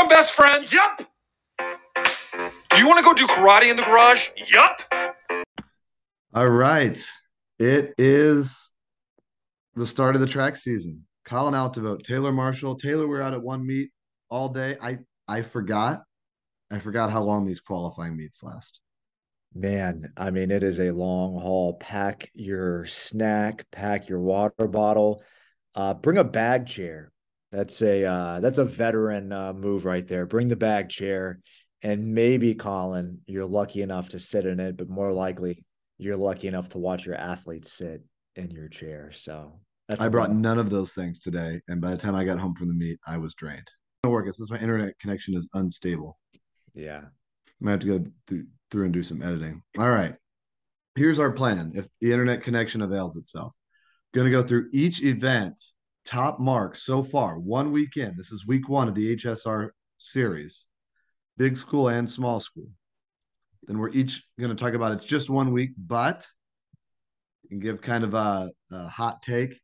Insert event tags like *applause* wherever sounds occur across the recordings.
become best friends? Yup. Do you want to go do karate in the garage? Yup. All right. It is the start of the track season. Colin Altivote, Taylor Marshall. Taylor, we're out at one meet all day. I I forgot. I forgot how long these qualifying meets last. Man, I mean, it is a long haul. Pack your snack, pack your water bottle, uh, bring a bag chair. That's a uh, that's a veteran uh, move right there. Bring the bag chair, and maybe Colin, you're lucky enough to sit in it, but more likely you're lucky enough to watch your athletes sit in your chair. So I brought none of those things today, and by the time I got home from the meet, I was drained. Don't work. It's since my internet connection is unstable. Yeah, I might have to go through, through and do some editing. All right. Here's our plan if the internet connection avails itself. Going to go through each event, top mark so far, one weekend. This is week one of the HSR series, big school and small school. Then we're each going to talk about it's just one week, but and give kind of a, a hot take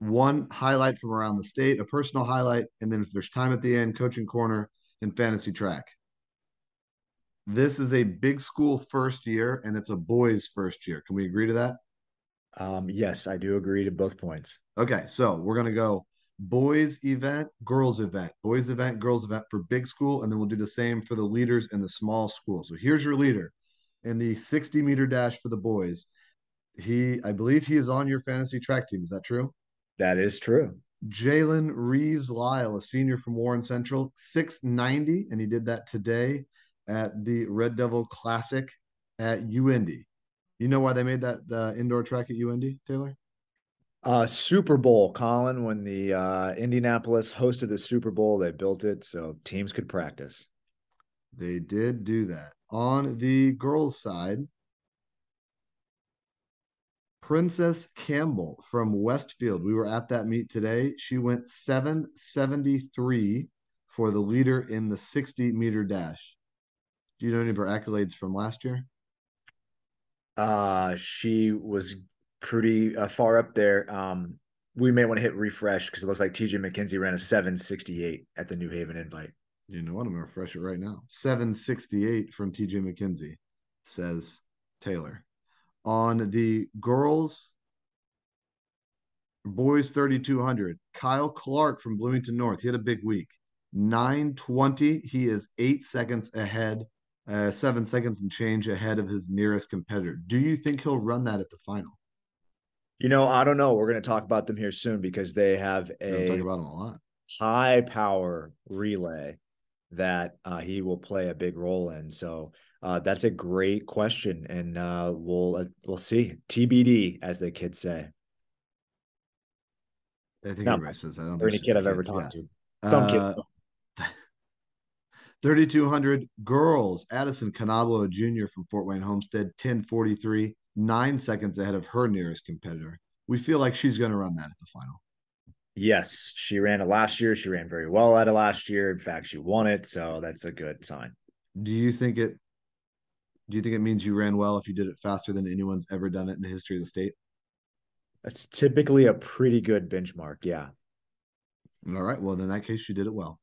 one highlight from around the state, a personal highlight, and then if there's time at the end, coaching corner and fantasy track. This is a big school first year and it's a boys first year. Can we agree to that? Um, yes, I do agree to both points. Okay, so we're gonna go boys event, girls event, boys event, girls event for big school, and then we'll do the same for the leaders in the small school. So here's your leader in the 60 meter dash for the boys. He, I believe, he is on your fantasy track team. Is that true? That is true. Jalen Reeves Lyle, a senior from Warren Central, 690, and he did that today at the Red Devil Classic at UIndy. You know why they made that uh, indoor track at UIndy, Taylor? Uh, Super Bowl, Colin, when the uh, Indianapolis hosted the Super Bowl, they built it so teams could practice. They did do that. On the girls' side, Princess Campbell from Westfield. We were at that meet today. She went 773 for the leader in the 60 meter dash. Do you know any of her accolades from last year? Uh, she was pretty uh, far up there. Um, we may want to hit refresh because it looks like TJ McKenzie ran a 768 at the New Haven invite. You know what? I'm going to refresh it right now. 768 from TJ McKenzie, says Taylor. On the girls, boys 3200, Kyle Clark from Bloomington North. He had a big week. 920. He is eight seconds ahead uh, seven seconds and change ahead of his nearest competitor. Do you think he'll run that at the final? You know, I don't know. We're going to talk about them here soon because they have a, talk about them a lot. high power relay that uh, he will play a big role in. So uh, that's a great question, and uh, we'll uh, we'll see TBD as the kids say. I think no, everybody says that. I don't any kid I've ever talked yeah. to. Some uh, *laughs* kids. 3,200 girls. Addison Canablo Jr. from Fort Wayne Homestead, 1043, nine seconds ahead of her nearest competitor. We feel like she's going to run that at the final. Yes, she ran it last year. She ran very well at it last year. In fact, she won it, so that's a good sign. Do you think it? Do you think it means you ran well if you did it faster than anyone's ever done it in the history of the state? That's typically a pretty good benchmark. Yeah. All right. Well, in that case, you did it well.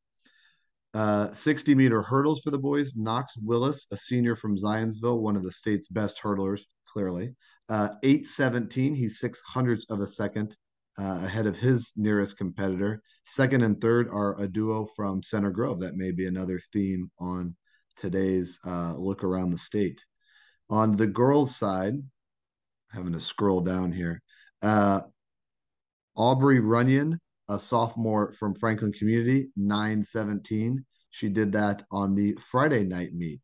Uh, 60 meter hurdles for the boys. Knox Willis, a senior from Zionsville, one of the state's best hurdlers, clearly. Uh, 817, he's six hundredths of a second uh, ahead of his nearest competitor. Second and third are a duo from Center Grove. That may be another theme on today's uh, look around the state. On the girls' side, having to scroll down here, uh, Aubrey Runyon a sophomore from Franklin Community, 917. She did that on the Friday night meet.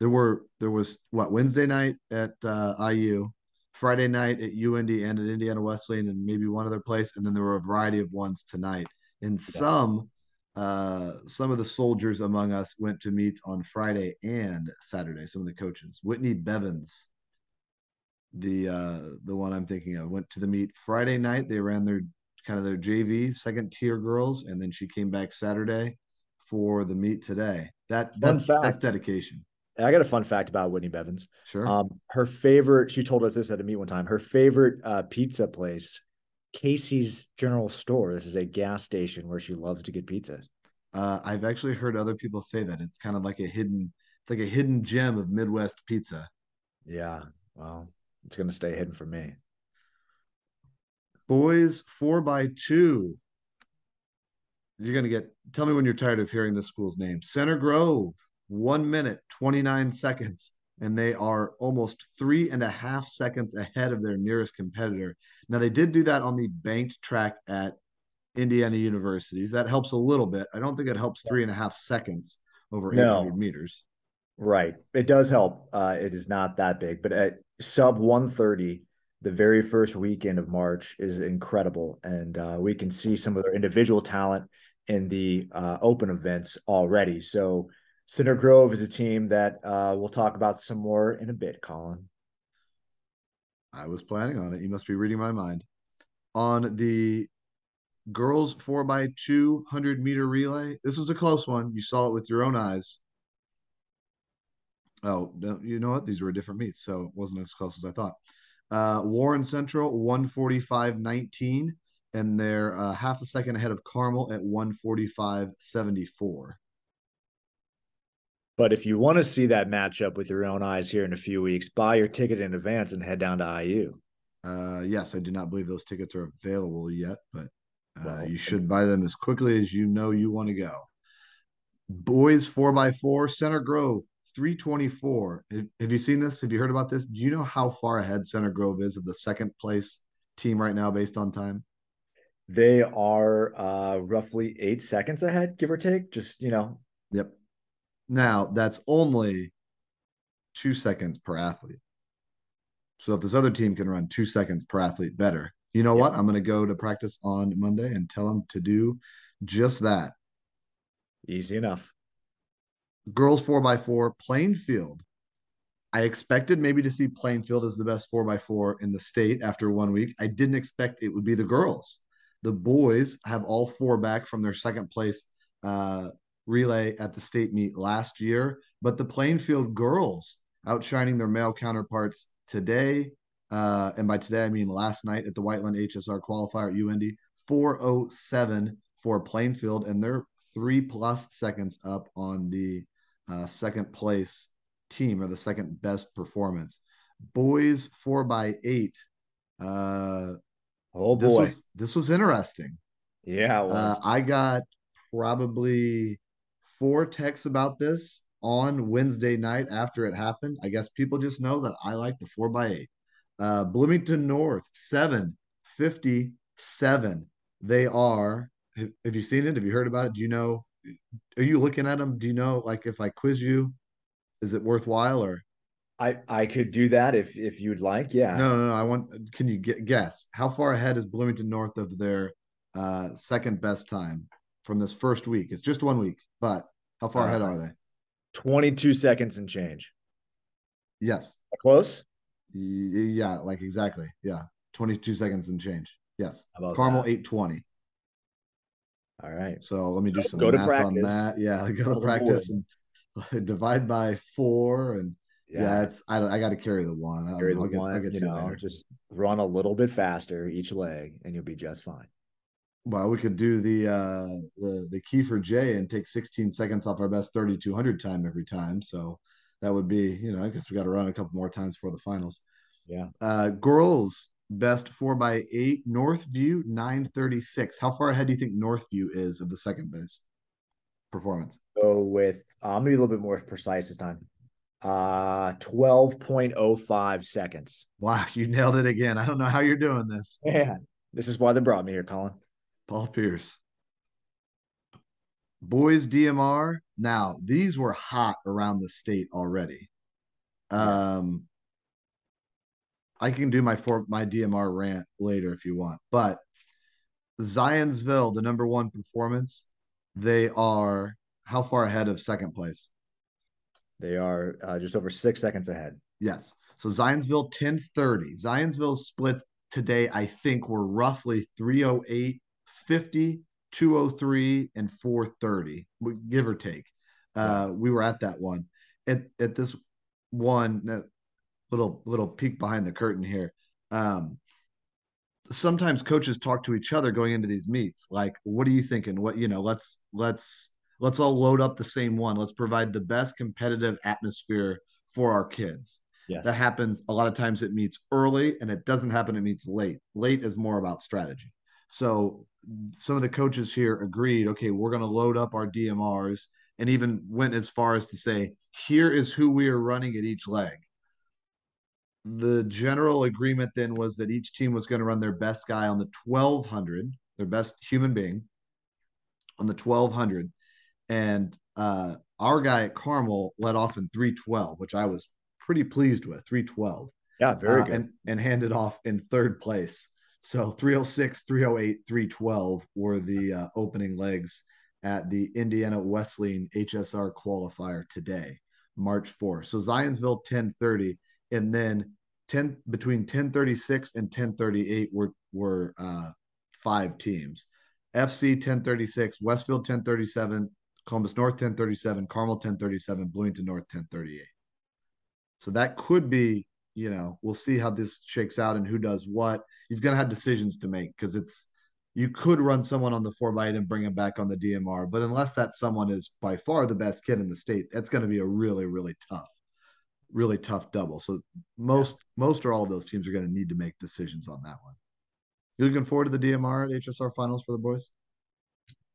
There were there was what Wednesday night at uh, IU, Friday night at UIndy and at Indiana Wesleyan and maybe one other place, and then there were a variety of ones tonight. And yes. some uh, some of the soldiers among us went to meets on Friday and Saturday. Some of the coaches, Whitney Bevins, the uh, the one I'm thinking of, went to the meet Friday night. They ran their kind of their JV second tier girls, and then she came back Saturday for the meet today. That that's, that's dedication. I got a fun fact about Whitney Bevins. Sure. Um, her favorite, she told us this at a meet one time. Her favorite uh, pizza place, Casey's General Store. This is a gas station where she loves to get pizza. Uh, I've actually heard other people say that it's kind of like a hidden, it's like a hidden gem of Midwest pizza. Yeah. Well, it's going to stay hidden for me. Boys four by two. You're gonna get. Tell me when you're tired of hearing this school's name. Center Grove, one minute twenty nine seconds, and they are almost three and a half seconds ahead of their nearest competitor. Now they did do that on the banked track at Indiana Universities. That helps a little bit. I don't think it helps three and a half seconds over No. 800 meters. Right. It does help. Uh, it is not that big, but at sub 130, the very first weekend of March is incredible. And uh, we can see some of their individual talent in the uh, open events already. So Center Grove is a team that uh, we'll talk about some more in a bit, Colin. I was planning on it. You must be reading my mind. On the girls four by two hundred meter relay, this was a close one. You saw it with your own eyes. Oh, you know what? These were different meets, so it wasn't as close as I thought. Uh, Warren Central 145.19, and they're uh, half a second ahead of Carmel at 145.74. But if you want to see that matchup with your own eyes here in a few weeks, buy your ticket in advance and head down to IU. Uh, yes, I do not believe those tickets are available yet, but uh, Well, you should buy them as quickly as you know you want to go. Boys 4x4, Center Grove 324. Have- Have you seen this? Have you heard about this? Do you know how far ahead Center Grove is of the second place team right now based on time? They are uh, roughly eight seconds ahead, give or take. Just, you know, Yep. Now, that's only two seconds per athlete. So if this other team can run two seconds per athlete better, you know Yep. what? I'm going to go to practice on Monday and tell them to do just that. easy enough. Girls 4x4, Plainfield. I expected maybe to see Plainfield as the best 4x4 in the state after one week. I didn't expect it would be the girls. The boys have all four back from their second place uh, relay at the state meet last year, but the Plainfield girls outshining their male counterparts today. Uh, and by today, I mean last night at the Whiteland HSR qualifier at UIndy, 407 for Plainfield, and they're three plus seconds up on the uh, second place team or the second best performance. Boys four by eight. Uh, Oh this boy. was this was interesting. yeah, it was. Uh, I got probably four texts about this on Wednesday night after it happened. I guess people just know that I like the four by eight. Uh, Bloomington North seven fifty seven. They are. Have, have you seen it? Have you heard about it? Do you know? Are you looking at them? Do you know? Like, if I quiz you, is it worthwhile or I I could do that if if you'd like. Yeah. no? No, no. I want. Can you get, guess how far ahead is Bloomington North of their uh, second best time from this first week? It's just one week, but how far Uh, ahead are they? 22 seconds and change. Yes. Close? Yeah, like exactly. Yeah. 22 seconds and change. Yes. About Carmel that? 820. All right. So let me do So some go to math on that. Yeah, *laughs* go to practice and *laughs* divide by four. And yeah, Yeah. it's I I got to carry the one. I don't Carry know. the I'll get, one, I'll get you you know, later. just run a little bit faster each leg and you'll be just fine. Well, we could do the uh the the key for J and take 16 seconds off our best 3200 time every time. So that would be, you know, I guess we got to run a couple more times for the finals. Yeah. Uh girls best four by eight, Northview 936. How far ahead do you think Northview is of the second best performance? Go with uh, I'm gonna be a little bit more precise this time. Uh 12.05 seconds. Wow, you nailed it again. I don't know how you're doing this. Man, this is why they brought me here, Colin. Paul Pierce. Boys DMR. Now, these were hot around the state already. Um I can do my for my DMR rant later if you want. But Zionsville, the number one performance, they are how far ahead of second place? They are uh, just over six seconds ahead. Yes. So Zionsville 1030. Zionsville splits today, I think, were roughly 308, 50, 203, and 430, give or take. Uh, we were at that one. At, at this one, little little peek behind the curtain here. Um, sometimes coaches talk to each other going into these meets, like, what are you thinking? What you know, let's let's let's all load up the same one. Let's provide the best competitive atmosphere for our kids. Yes. That happens a lot of times it meets early and it doesn't happen it meets late. Late is more about strategy. So some of the coaches here agreed, okay, we're going to load up our DMRs and even went as far as to say, here is who we are running at each leg. The general agreement then was that each team was going to run their best guy on the 1200, their best human being on the 1200. And uh, our guy at Carmel led off in 312, which I was pretty pleased with 312. Yeah, very uh, good. And, and handed off in third place. So 306, 308, 312 were the uh, opening legs at the Indiana Wesleyan HSR qualifier today, March 4. So Zionsville 1030, and then 10 between 1036 and 1038 were were uh, five teams. FC 1036, Westfield 1037, Columbus North 1037, Carmel 1037, Bloomington North 1038. So that could be, you know, we'll see how this shakes out and who does what. You've got to have decisions to make because it's you could run someone on the four by eight and bring him back on the DMR, but unless that someone is by far the best kid in the state, that's going to be a really, really tough, really tough double. So most most or all of those teams are going to need to make decisions on that one. You looking forward to the DMR HSR finals for the boys?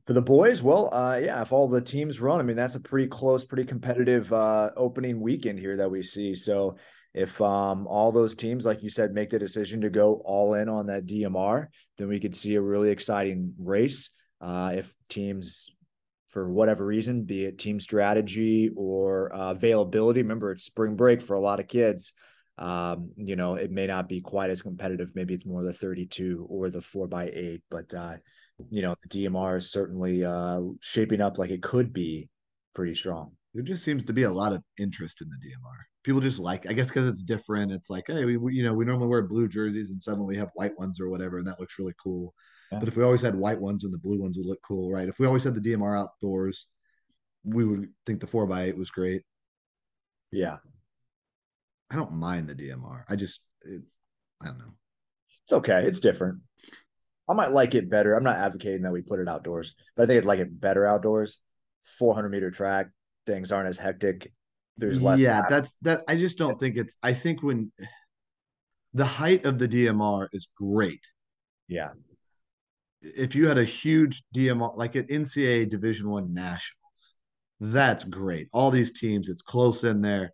For the boys, well, uh, yeah, if all the teams run, I mean, that's a pretty close, pretty competitive uh, opening weekend here that we see. So if um, all those teams, like you said, make the decision to go all in on that DMR, then we could see a really exciting race. Uh, if teams, for whatever reason, be it team strategy or uh, availability, remember it's spring break for a lot of kids. Um, you know, it may not be quite as competitive. Maybe it's more the 32 or the four by eight, but uh, you know, the DMR is certainly uh, shaping up like it could be pretty strong. There just seems to be a lot of interest in the DMR. People just like, I guess, because it's different. It's like, hey, we, we, you know, we normally wear blue jerseys, and suddenly we have white ones or whatever, and that looks really cool. Yeah. But if we always had white ones and the blue ones would look cool, right? If we always had the DMR outdoors, we would think the four by eight was great. Yeah, I don't mind the DMR. I just, it's, I don't know. It's okay. It's different. I might like it better. I'm not advocating that we put it outdoors, but I think I'd like it better outdoors. It's 400 meter track. Things aren't as hectic. There's less. Yeah, that's that. I just don't think it's. I think when the height of the DMR is great. Yeah. If you had a huge DMR like at NCAA Division One Nationals, that's great. All these teams, it's close in there.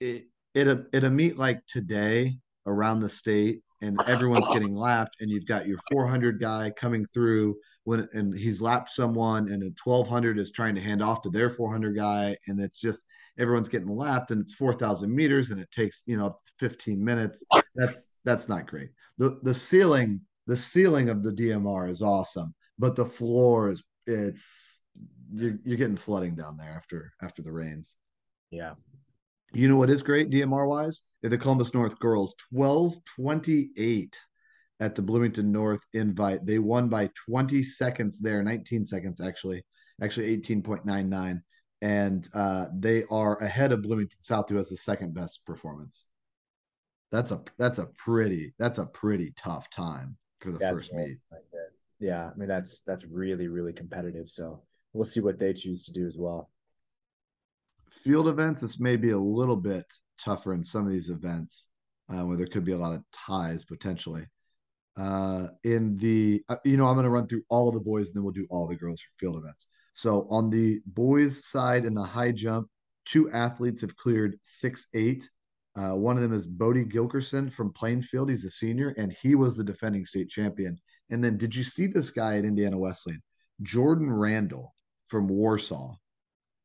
It, it a it a meet like today around the state and everyone's *laughs* getting lapped and you've got your 400 guy coming through when and he's lapped someone and a 1200 is trying to hand off to their 400 guy and it's just everyone's getting lapped and it's 4000 meters and it takes you know 15 minutes that's that's not great the the ceiling the ceiling of the dmr is awesome but the floor is it's you're, you're getting flooding down there after after the rains yeah you know what is great DMR wise? The Columbus North girls 12 28 at the Bloomington North invite. They won by 20 seconds there, 19 seconds actually, actually 18.99. And uh, they are ahead of Bloomington South, who has the second best performance. That's a that's a pretty that's a pretty tough time for the that's first meet. yeah, I mean that's that's really really competitive. So we'll see what they choose to do as well field events, this may be a little bit tougher in some of these events uh, where there could be a lot of ties potentially. Uh, in the, uh, you know, I'm going to run through all of the boys and then we'll do all the girls for field events. So on the boys' side in the high jump, two athletes have cleared six eight. Uh, one of them is Bodie Gilkerson from Plainfield. He's a senior, and he was the defending state champion. And then, did you see this guy at Indiana Wesleyan? Jordan Randall from Warsaw.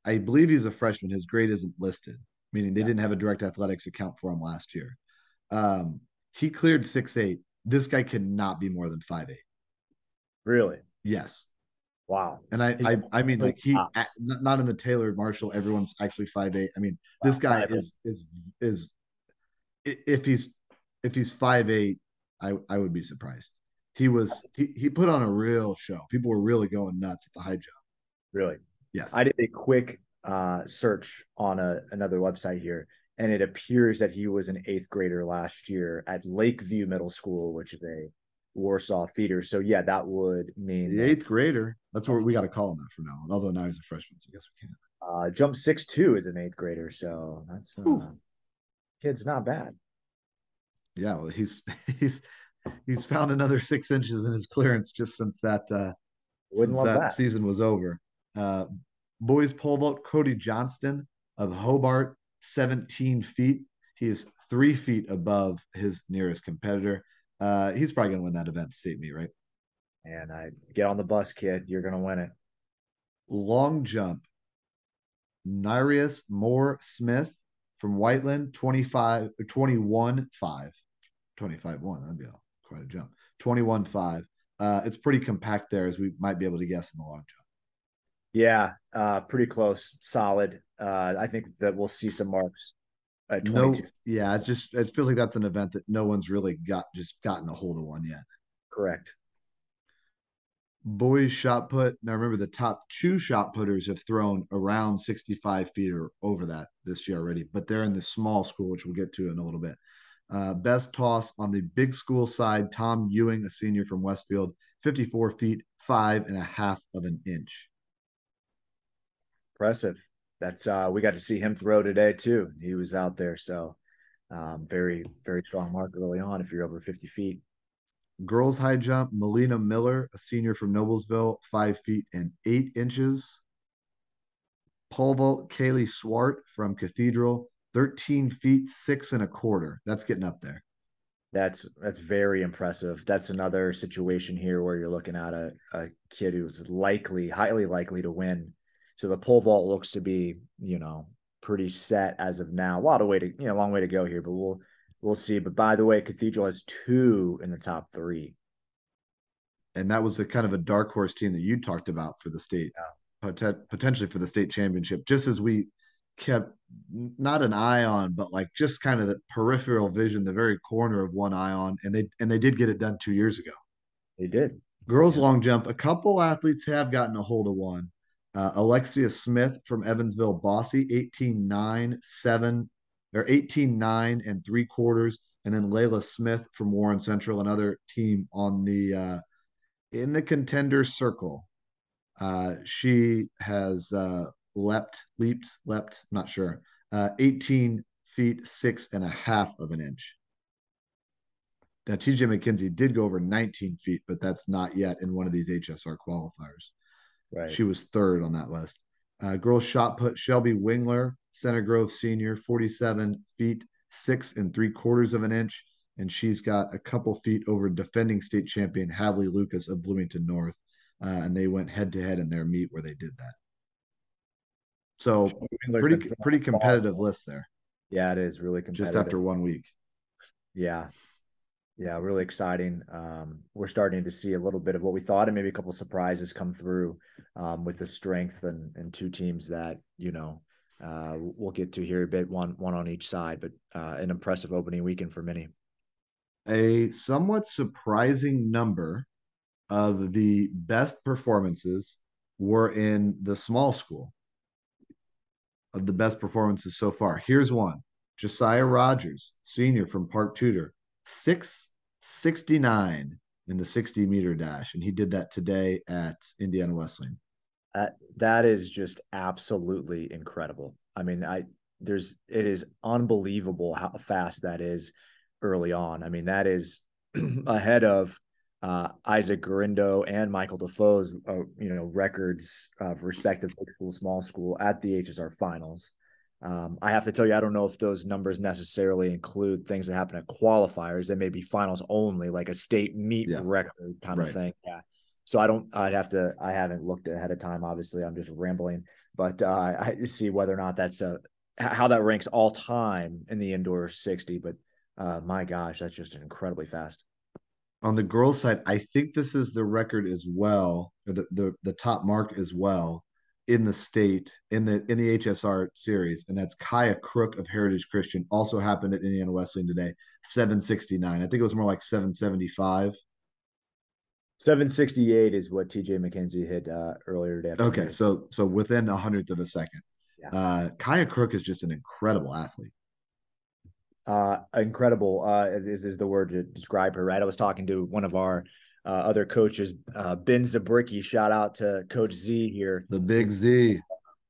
I believe he's a freshman. His grade isn't listed, meaning they yeah. didn't have a direct athletics account for him last year. Um, he cleared six eight. This guy cannot be more than five eight. Really? Yes. Wow. And I, I, I mean, like he, not in the Taylor Marshall. Everyone's actually five eight. I mean, wow, this guy is is is if he's if he's five eight, I I would be surprised. He was he he put on a real show. People were really going nuts at the high jump. Really? Yes. I did a quick uh, search on a, another website here, and it appears that he was an eighth grader last year at Lakeview Middle School, which is a Warsaw feeder. So yeah, that would mean the eighth grader. That's what we got to call him that from now on. Although now he's a freshman, so I guess we can't. Uh, jump six two is an eighth grader, so that's uh, kid's not bad. Yeah, well, he's *laughs* he's he's found another six inches in his clearance just since that uh, since that, that, season was over. Uh, boys pole vault, Cody Johnston of Hobart, 17 feet. He is three feet above his nearest competitor. Uh, he's probably going to win that event state me, right? And I get on the bus, kid. You're going to win it. Long jump. Nereus Moore Smith from Whiteland, 25, 21 5. 25 1. That'd be a, quite a jump. 21 5. Uh, it's pretty compact there, as we might be able to guess in the long jump. Yeah, uh, pretty close, solid. Uh, I think that we'll see some marks at 22. No, yeah, it's just it feels like that's an event that no one's really got just gotten a hold of one yet. Correct. Boys shot put. Now remember the top two shot putters have thrown around 65 feet or over that this year already, but they're in the small school, which we'll get to in a little bit. Uh, best toss on the big school side, Tom Ewing, a senior from Westfield, 54 feet, five and a half of an inch. Impressive. That's uh we got to see him throw today too. He was out there, so um, very, very strong mark early on if you're over 50 feet. Girls high jump, Melina Miller, a senior from Noblesville, five feet and eight inches. Pole vault, Kaylee Swart from Cathedral, 13 feet, six and a quarter. That's getting up there. That's that's very impressive. That's another situation here where you're looking at a, a kid who's likely, highly likely to win. So the pole vault looks to be, you know, pretty set as of now. A lot of way to, you know, a long way to go here, but we'll we'll see. But by the way, Cathedral has two in the top three. And that was a kind of a dark horse team that you talked about for the state, yeah. potentially for the state championship. Just as we kept not an eye on, but like just kind of the peripheral vision, the very corner of one eye on, and they and they did get it done two years ago. They did. Girls yeah. long jump. A couple athletes have gotten a hold of one. Uh, Alexia Smith from Evansville Bosse, 18 9, 7, or 18 9 and three quarters. And then Layla Smith from Warren Central, another team on the uh, in the contender circle. Uh, she has uh, leapt, leaped, leapt, not sure, uh, 18 feet, six and a half of an inch. Now, TJ McKenzie did go over 19 feet, but that's not yet in one of these HSR qualifiers. Right. She was third on that list. Uh, girls shot put Shelby Wingler, Center Grove senior, 47 feet, six and three quarters of an inch. And she's got a couple feet over defending state champion Hadley Lucas of Bloomington North. Uh, and they went head to head in their meet where they did that. So pretty pretty competitive list there. Yeah, it is really competitive. Just after one week. Yeah. Yeah, really exciting. Um, we're starting to see a little bit of what we thought and maybe a couple surprises come through um, with the strength and, and two teams that, you know, uh, we'll get to here a bit, one one on each side, but uh, an impressive opening weekend for many. A somewhat surprising number of the best performances were in the small school of the best performances so far. Here's one Josiah Rogers, senior from Park Tudor, 669 in the 60 meter dash. And he did that today at Indiana Wesleyan. Uh, that is just absolutely incredible. I mean, I there's it is unbelievable how fast that is early on. I mean, that is *clears throat* ahead of uh, Isaac Garindo and Michael Defoe's uh, you know records of respective big school, small school at the HSR finals. Um, I have to tell you, I don't know if those numbers necessarily include things that happen at qualifiers. They may be finals only, like a state meet yeah. record kind right. of thing. Yeah. So I don't. I'd have to. I haven't looked ahead of time. Obviously, I'm just rambling, but uh, I see whether or not that's a how that ranks all time in the indoor 60. But uh, my gosh, that's just incredibly fast on the girls side, I think this is the record as well, the, the the top mark as well in the state in the in the HSR series, and that's Kaya Crook of Heritage Christian. Also happened at Indiana Wesleyan today, seven sixty nine. I think it was more like seven seventy five. 768 is what TJ McKenzie hit uh, earlier today. Okay, so so within a hundredth of a second. Yeah. Uh, Kaya Crook is just an incredible athlete. Uh, incredible uh, is is the word to describe her. Right. I was talking to one of our uh, other coaches, uh, Ben Zabricki. Shout out to Coach Z here. The big Z.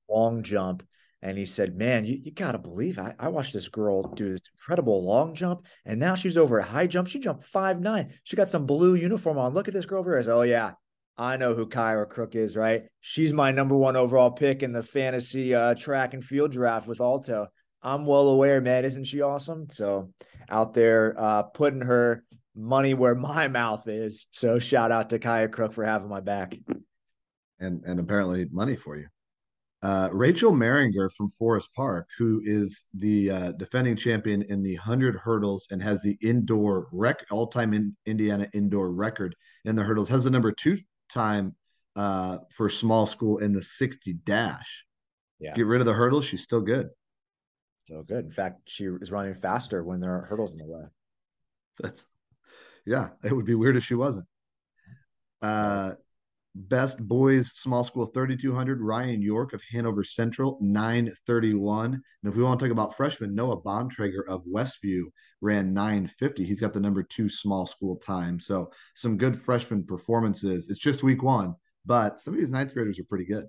Long jump. And he said, Man, you, you got to believe I, I watched this girl do this incredible long jump. And now she's over a high jump. She jumped five nine. She got some blue uniform on. Look at this girl over here. I said, Oh, yeah. I know who Kyra Crook is, right? She's my number one overall pick in the fantasy uh, track and field draft with Alto. I'm well aware, man. Isn't she awesome? So out there uh, putting her money where my mouth is. So shout out to Kaya Crook for having my back. And and apparently money for you. Uh, Rachel Maringer from Forest Park, who is the uh, defending champion in the 100 hurdles and has the indoor rec all time in Indiana indoor record in the hurdles, has the number two time uh, for small school in the 60 dash. Yeah. Get rid of the hurdles. She's still good. So good. In fact, she is running faster when there are hurdles in the way. That's, yeah, it would be weird if she wasn't. Uh, best boys small school 3200 ryan york of hanover central 931 and if we want to talk about freshmen noah bontrager of westview ran 950 he's got the number two small school time. So some good freshman performances. It's just week one but some of these ninth graders are pretty good.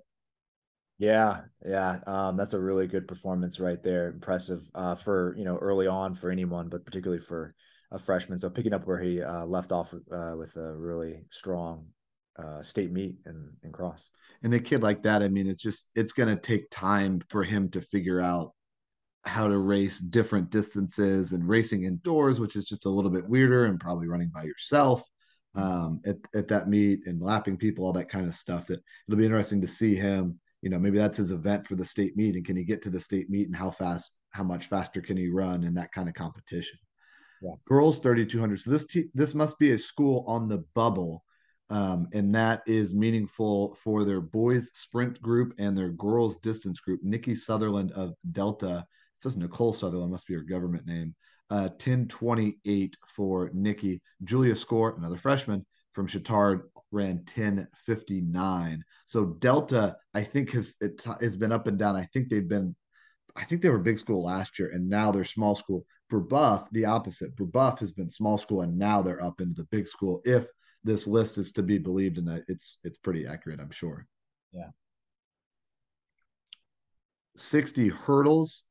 Yeah yeah um, that's a really good performance right there. Impressive uh, for you know early on for anyone but particularly for a freshman so picking up where he uh, left off uh, with a really strong uh, state meet and, and cross. And a kid like that, I mean, it's just it's going to take time for him to figure out how to race different distances and racing indoors, which is just a little bit weirder and probably running by yourself um, at, at that meet and lapping people, all that kind of stuff. That it'll be interesting to see him. You know, maybe that's his event for the state meet, and can he get to the state meet, and how fast, how much faster can he run in that kind of competition? Yeah. Girls 3200. So this this must be a school on the bubble um, and that is meaningful for their boys sprint group and their girls distance group. Nikki Sutherland of Delta, it says Nicole Sutherland, must be her government name. Uh, 1028 for Nikki. Julia Score, another freshman from Chatard, ran 1059. So Delta, I think has it has been up and down. I think they've been, I think they were big school last year, and now they're small school. Brebeuf, the opposite. Brebeuf has been small school, and now they're up into the big school. If this list is to be believed and that it's it's pretty accurate i'm sure. Yeah. 60 hurdles.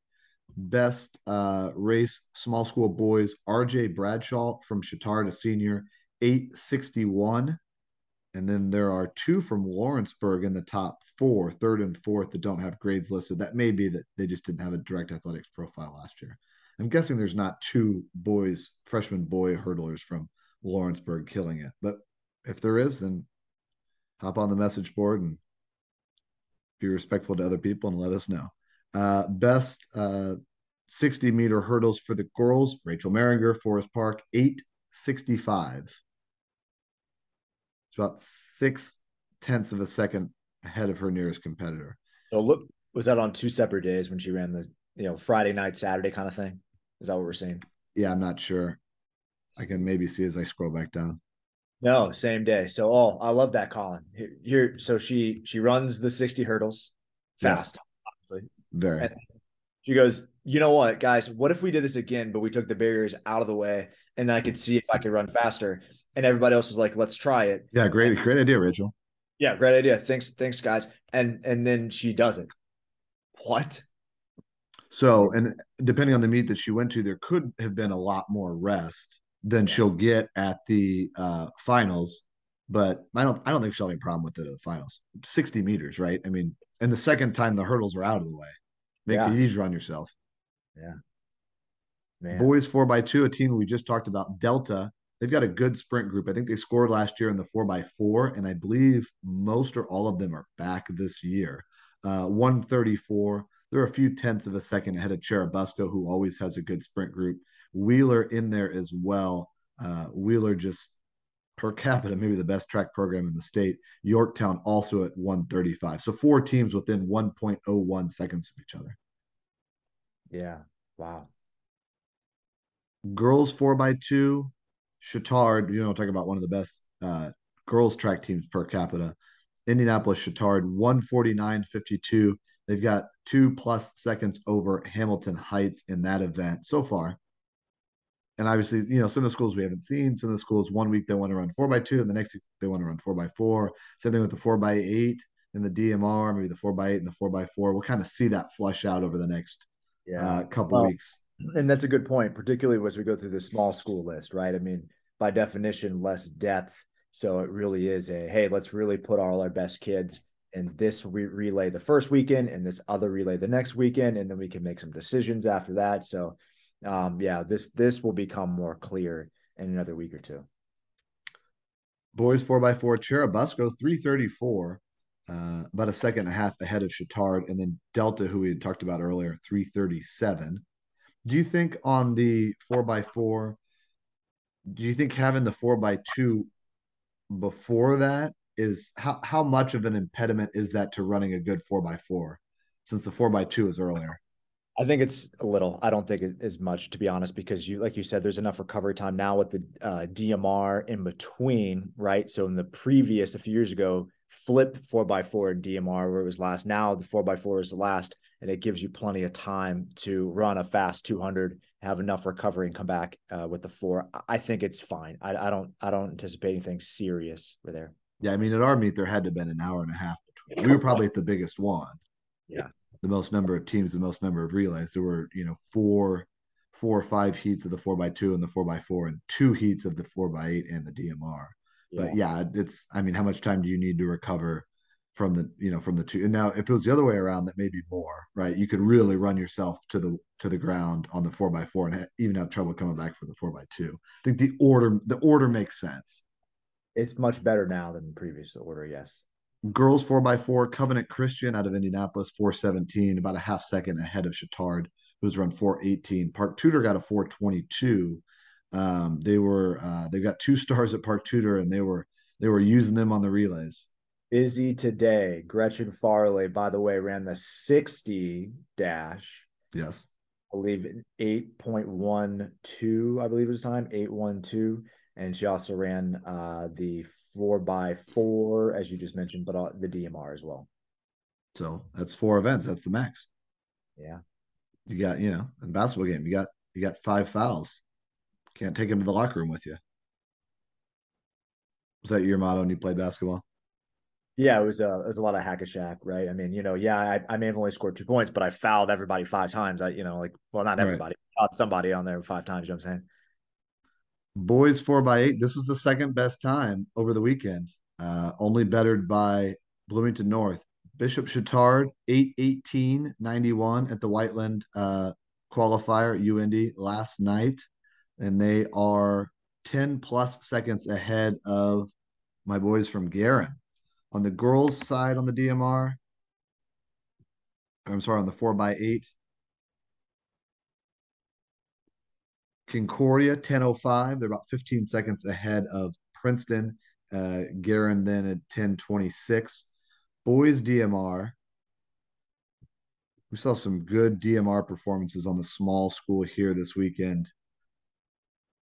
Best uh race small school boys rj bradshaw from Chatard a senior 861 and then there are two from lawrenceburg in the top four third and fourth that don't have grades listed. That may be that they just didn't have a direct athletics profile last year i'm guessing there's not two boys freshman boy hurdlers from Lawrenceburg killing it. But if there is, then hop on the message board and be respectful to other people and let us know. Uh, best uh, 60 meter hurdles for the girls Rachel Maringer, Forest Park, 865. It's about six tenths of a second ahead of her nearest competitor. So, look, was that on two separate days when she ran the, you know, Friday night, Saturday kind of thing? Is that what we're seeing? Yeah, I'm not sure. I can maybe see as I scroll back down. No, same day. So, oh, I love that, Colin. Here, so she she runs the sixty hurdles fast, yes. obviously. Very. And she goes, you know what, guys? What if we did this again, but we took the barriers out of the way, and then I could see if I could run faster? And everybody else was like, "Let's try it." Yeah, great, great idea, Rachel. Yeah, great idea. Thanks, thanks, guys. And and then she does it. What? So, and depending on the meet that she went to, there could have been a lot more rest than she'll get at the uh, finals. But I don't I don't think she'll have any problem with it at the finals. 60 meters, right? I mean, and the second time the hurdles are out of the way. Make yeah. it easier on yourself. Yeah. Man. Boys four by two, a team we just talked about, Delta. They've got a good sprint group. I think they scored last year in the four by four, and I believe most or all of them are back this year. Uh, 134. They're a few tenths of a second ahead of Churubusco, who always has a good sprint group. Wheeler in there as well. Uh, Wheeler just per capita, maybe the best track program in the state. Yorktown also at 135. So four teams within 1.01 seconds of each other. Yeah. Wow. Girls four by two. Chatard, you know, talk about one of the best uh, girls track teams per capita. Indianapolis Chatard 149.52. They've got two plus seconds over Hamilton Heights in that event so far. and obviously, you know, some of the schools we haven't seen. Some of the schools one week they want to run four by two, and the next week they want to run four by four. Same thing with the four by eight and the DMR, maybe the four by eight and the four by four. We'll kind of see that flush out over the next yeah. uh, couple well, weeks. And that's a good point, particularly as we go through the small school list, right? I mean, by definition, less depth. So it really is a hey, let's really put all our best kids in this re- relay the first weekend and this other relay the next weekend, and then we can make some decisions after that. So, um, yeah, this this will become more clear in another week or two. Boys four by four, Churubusco three thirty four uh, about a second and a half ahead of Chatard, and then Delta, who we had talked about earlier, 337. Do you think on the four by four, do you think having the four by two before that is how, how much of an impediment is that to running a good four by four since the four by two is earlier? I think it's a little. I don't think it is much, to be honest, because you, like you said, there's enough recovery time now with the uh, DMR in between, right? So in the previous, a few years ago, flip four by four and DMR where it was last. Now the four by four is the last, and it gives you plenty of time to run a fast 200, have enough recovery, and come back uh, with the four. I think it's fine. I, I, don't I don't anticipate anything serious there. Yeah, I mean at our meet there had to have been an hour and a half between. We were probably at the biggest one. Yeah, the most number of teams, the most number of relays. There were you know four four or five heats of the four by two and the four by four, and two heats of the four by eight and the DMR. Yeah. But yeah, it's I mean, how much time do you need to recover from the you know from the two? And now if it was the other way around, that may be more, right? You could really run yourself to the to the ground on the four by four and ha- even have trouble coming back for the four by two. I think the order the order makes sense. It's much better now than the previous order, yes. Girls four by four, Covenant Christian out of Indianapolis, 417, about a half second ahead of Chatard, who's run 418. Park Tudor got a 422 um, they were uh, they got two *laughs* stars at Park Tudor, and they were they were using them on the relays. Busy today. Gretchen Farley, by the way, ran the 60 dash. Yes. I believe 8.12, I believe it was time, 812. And she also ran uh, the four by four, as you just mentioned, but uh, the DMR as well. So that's four events. That's the max. Yeah. You got, you know, in basketball game, you got you got five fouls. Can't take him to the locker room with you. Was that your motto when you played basketball? Yeah, it was a it was a lot of hack a Shaq, right? I mean, you know, yeah, I, I may have only scored two points, but I fouled everybody five times. I, you know, like well, not everybody, right. somebody on there five times. You know what I'm saying? Boys four by eight. This was the second best time over the weekend. Uh, only bettered by Bloomington North. Bishop Chatard, 818 at the Whiteland uh, qualifier at UIndy last night and they are 10 plus seconds ahead of my boys from Guerin. On the girls' side on the DMR, I'm sorry, on the 4x8, Concordia 1005. They're about 15 seconds ahead of Princeton. Uh, Guerin then at 1026. Boys DMR. We saw some good DMR performances on the small school here this weekend.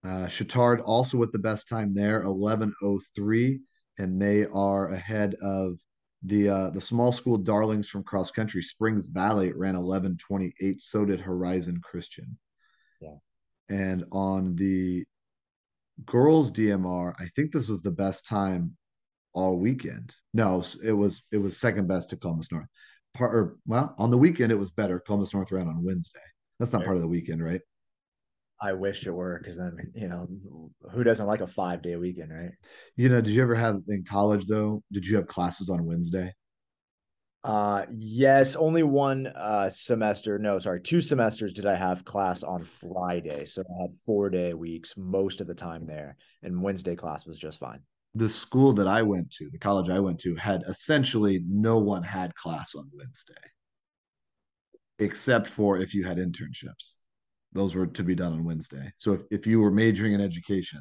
Uh, Chatard also with the best time there, 11:03, and they are ahead of the uh, the small school darlings from cross country. Springs Valley ran 11:28. So did Horizon Christian. And on the girls DMR, I think this was the best time all weekend. No, it was it was second best to Columbus North. Part or well, on the weekend it was better. Columbus North ran on Wednesday. That's not part of the weekend, right? I wish it were because then you know who doesn't like a five day weekend, right? You know, did you ever have in college though? Did you have classes on Wednesday? Uh yes, only one uh semester. No, sorry, two semesters did I have class on Friday. So I had four day weeks most of the time there, and Wednesday class was just fine. The school that I went to, the college I went to, had essentially no one had class on Wednesday, except for if you had internships those were to be done on Wednesday. So if, if you were majoring in education,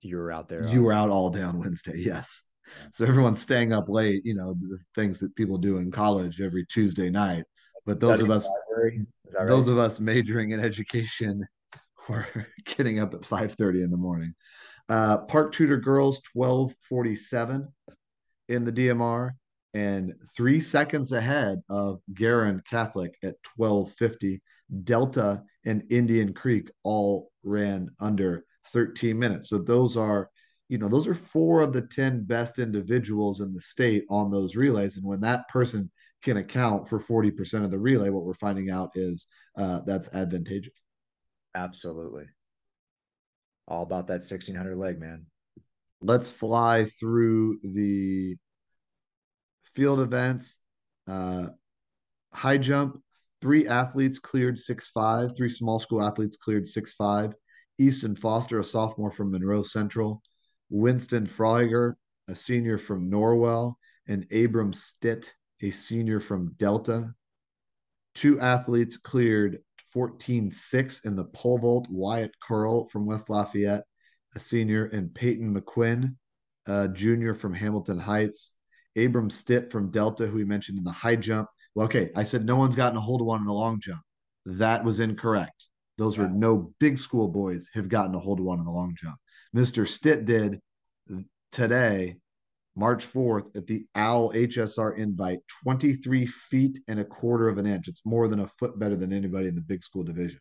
you were out there. You were out all day on Wednesday. *laughs* Yes. *laughs* So everyone's staying up late, you know, the things that people do in college every Tuesday night. But those of us, those of us majoring in education *laughs* were getting up at 5:30 in the morning. Uh, Park Tudor girls 1247 in the DMR and three seconds ahead of Guerin Catholic at 1250. Delta and Indian Creek all ran under 13 minutes. So those are, you know, those are four of the 10 best individuals in the state on those relays. And when that person can account for 40% of the relay, what we're finding out is uh, that's advantageous. Absolutely. All about that 1600 leg, man. Let's fly through the field events. Uh, high jump, three athletes cleared six five. Three small school athletes cleared six five. Easton Foster, a sophomore from Monroe Central. Winston Freuger, a senior from Norwell. And Abram Stitt, a senior from Delta. Two athletes cleared 14 6 in the pole vault. Wyatt Curl from West Lafayette, a senior, and Peyton McQuinn, a junior from Hamilton Heights. Abram Stitt from Delta, who we mentioned in the high jump. Well, okay, I said no one's gotten a hold of one in the long jump. That was incorrect. Those were no big school boys have gotten a hold of one in the long jump. Mr. Stitt did today March 4th at the OWL HSR invite, 23 feet and a quarter of an inch. It's more than a foot better than anybody in the big school division.